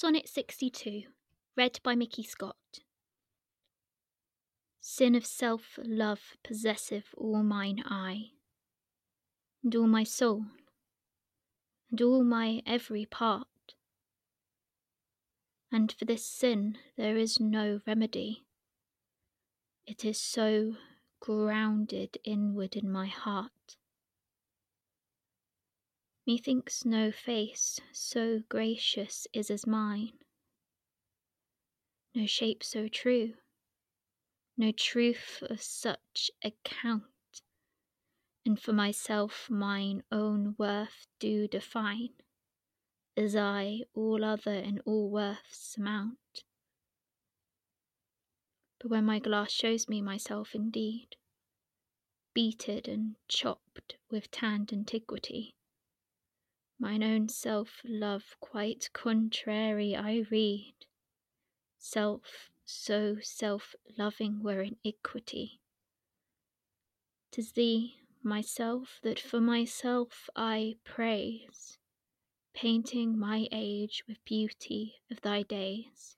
Sonnet 62, read by Mickey Scott. Sin of self love possessive all mine eye, and all my soul, and all my every part. And for this sin there is no remedy. It is so grounded inward in my heart. Methinks no face so gracious is as mine, no shape so true, no truth of such account, and for myself mine own worth do define, as I all other and all worths surmount. But when my glass shows me myself indeed, beated and chopped with tanned antiquity, mine own self love quite contrary I read, self so self loving were iniquity. Tis thee, myself, that for myself I praise, painting my age with beauty of thy days.